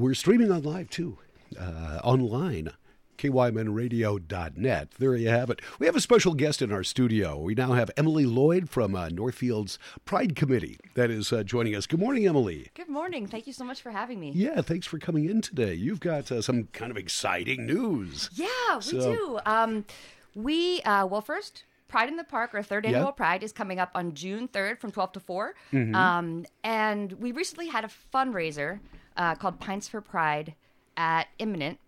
We're streaming on live too, uh, online. KYMNradio.net. There you have it. We have a special guest in our studio. We now have Emily Lloyd from uh, Northfield's Pride Committee that is uh, joining us. Good morning, Emily. Good morning. Thank you so much for having me. Yeah, thanks for coming in today. You've got uh, some kind of exciting news. Yeah, we so, do. Um, we, uh, well, first, Pride in the Park, our third annual yep. Pride, is coming up on June 3rd from 12 to 4. Mm-hmm. Um, and we recently had a fundraiser uh, called Pints for Pride at Imminent.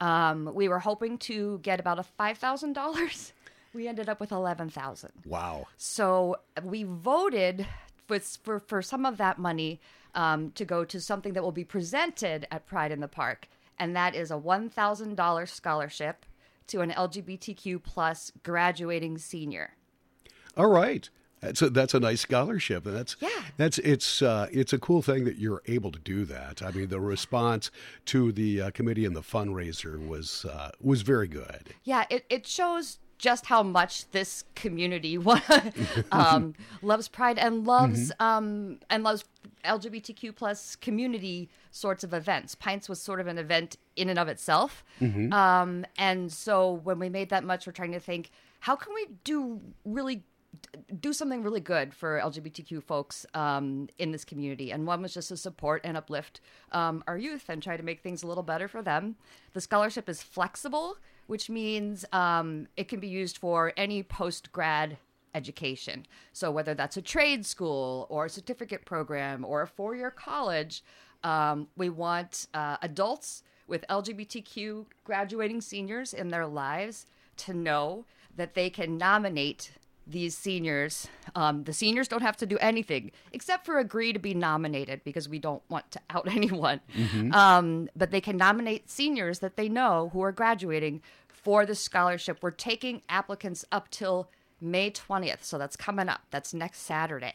Um, we were hoping to get about a $5,000. We ended up with 11000 Wow. So we voted for, for, for some of that money um, to go to something that will be presented at Pride in the Park. And that is a $1,000 scholarship to an LGBTQ plus graduating senior. All right. That's a, that's a nice scholarship, and that's yeah. That's it's uh, it's a cool thing that you're able to do that. I mean, the response to the uh, committee and the fundraiser was uh, was very good. Yeah, it it shows just how much this community um, loves Pride and loves mm-hmm. um, and loves LGBTQ plus community sorts of events. Pints was sort of an event in and of itself, mm-hmm. um, and so when we made that much, we're trying to think how can we do really do something really good for LGBTQ folks um, in this community. And one was just to support and uplift um, our youth and try to make things a little better for them. The scholarship is flexible, which means um, it can be used for any post grad education. So whether that's a trade school or a certificate program or a four year college, um, we want uh, adults with LGBTQ graduating seniors in their lives to know that they can nominate these seniors. Um, the seniors don't have to do anything except for agree to be nominated because we don't want to out anyone. Mm-hmm. Um, but they can nominate seniors that they know who are graduating for the scholarship. We're taking applicants up till May 20th. So that's coming up. That's next Saturday.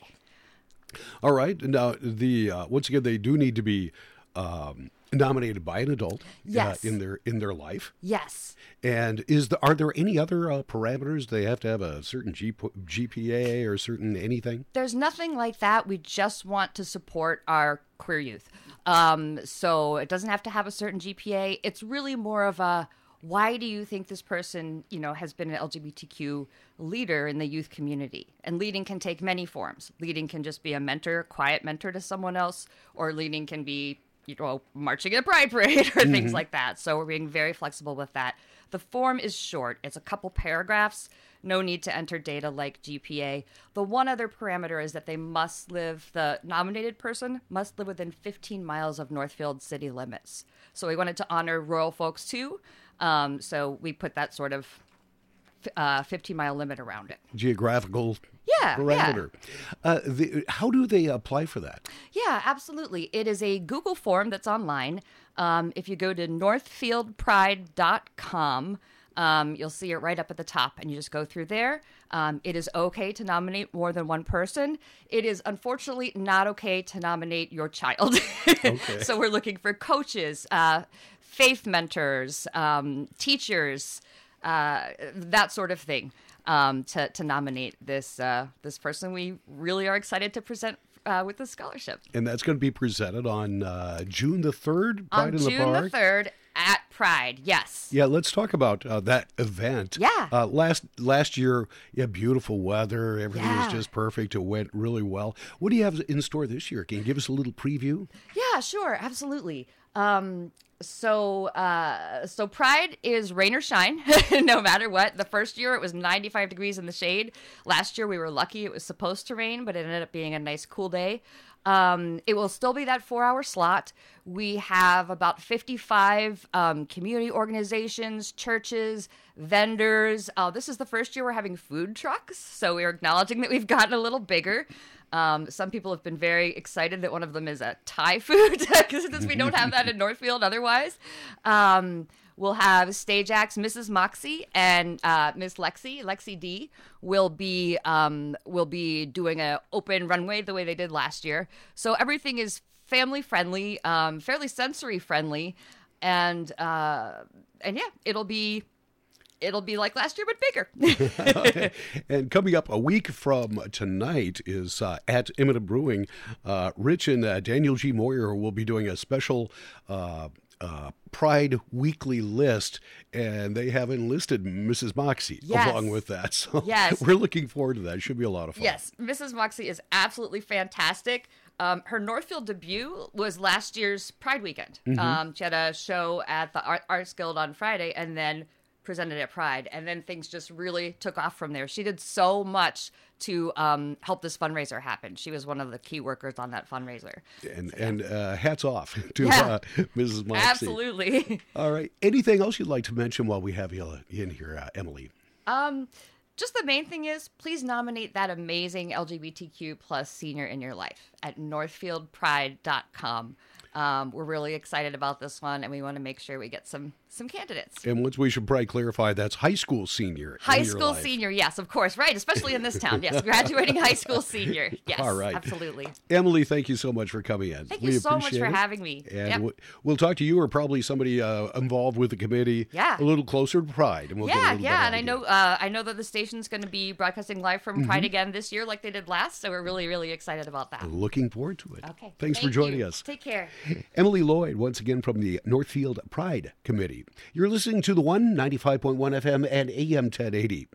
All right. Now, the uh, once again, they do need to be um, nominated by an adult uh, yes. uh, in their in their life. Yes. And is the are there any other uh, parameters? They have to have a certain G, GPA or certain anything. There's nothing like that. We just want to support our queer youth. Um, so it doesn't have to have a certain GPA. It's really more of a why do you think this person, you know, has been an LGBTQ leader in the youth community? And leading can take many forms. Leading can just be a mentor, quiet mentor to someone else, or leading can be you know, marching in a pride parade or mm-hmm. things like that. So we're being very flexible with that. The form is short, it's a couple paragraphs. No need to enter data like GPA. The one other parameter is that they must live, the nominated person must live within 15 miles of Northfield city limits. So we wanted to honor rural folks too. Um, so we put that sort of uh, 15 mile limit around it. Geographical yeah, parameter. Yeah. Uh, the, how do they apply for that? Yeah, absolutely. It is a Google form that's online. Um, if you go to northfieldpride.com, um, you'll see it right up at the top, and you just go through there. Um, it is okay to nominate more than one person. It is unfortunately not okay to nominate your child. okay. so we're looking for coaches, uh, faith mentors, um, teachers, uh, that sort of thing um, to, to nominate this uh, this person. We really are excited to present uh, with the scholarship. And that's going to be presented on uh, June the 3rd, Pride on June the the 3rd at Pride, yes. Yeah, let's talk about uh, that event. Yeah. Uh, last last year, yeah, beautiful weather. Everything yeah. was just perfect. It went really well. What do you have in store this year? Can you give us a little preview? Yeah, sure, absolutely. Um, so uh, so pride is rain or shine no matter what the first year it was 95 degrees in the shade last year we were lucky it was supposed to rain but it ended up being a nice cool day um, it will still be that four hour slot we have about 55 um, community organizations churches vendors uh, this is the first year we're having food trucks so we're acknowledging that we've gotten a little bigger um, some people have been very excited that one of them is a Thai food because we don't have that in Northfield otherwise. Um, we'll have stage acts Mrs. Moxie and uh, Miss Lexi, Lexi D, will be um, will be doing an open runway the way they did last year. So everything is family friendly, um, fairly sensory friendly, and uh, and yeah, it'll be it'll be like last year, but bigger. and coming up a week from tonight is uh, at Imminent Brewing. Uh, Rich and uh, Daniel G. Moyer will be doing a special. Pride Weekly list, and they have enlisted Mrs. Moxie Yes. along with that. So Yes. we're looking forward to that. It should be a lot of fun. Yes, Mrs. Moxie is absolutely fantastic. Um, her Northfield debut was last year's Pride weekend. Um, she had a show at the Arts Guild on Friday and then presented at Pride. And then things just really took off from there. She did so much to um, help this fundraiser happen. She was one of the key workers on that fundraiser. And and uh, hats off to Yeah. uh, Mrs. Moxie. Absolutely. All right. Anything else you'd like to mention while we have you in here, uh, Emily? Um, just the main thing is please nominate that amazing LGBTQ plus senior in your life at northfieldpride.com. Um, we're really excited about this one, and we want to make sure we get some some candidates. And once we should probably clarify that's high school senior. High school senior, yes, of course, right, especially in this town. Yes, graduating high school senior. Yes, All right. absolutely. Emily, thank you so much for coming in. Thank we you so much for it. having me. And Yep. we- we'll talk to you or probably somebody uh, involved with the committee Yeah. a little closer to Pride. And we'll yeah, yeah, and I know uh, I know that the station's going to be broadcasting live from Mm-hmm. Pride again this year, like they did last. So we're really, really excited about that. Looking forward to it. Okay, Thanks for joining you. us. Take care. Emily Lloyd, once again from the Northfield Pride Committee. You're listening to the one ninety five point one FM and AM 1080.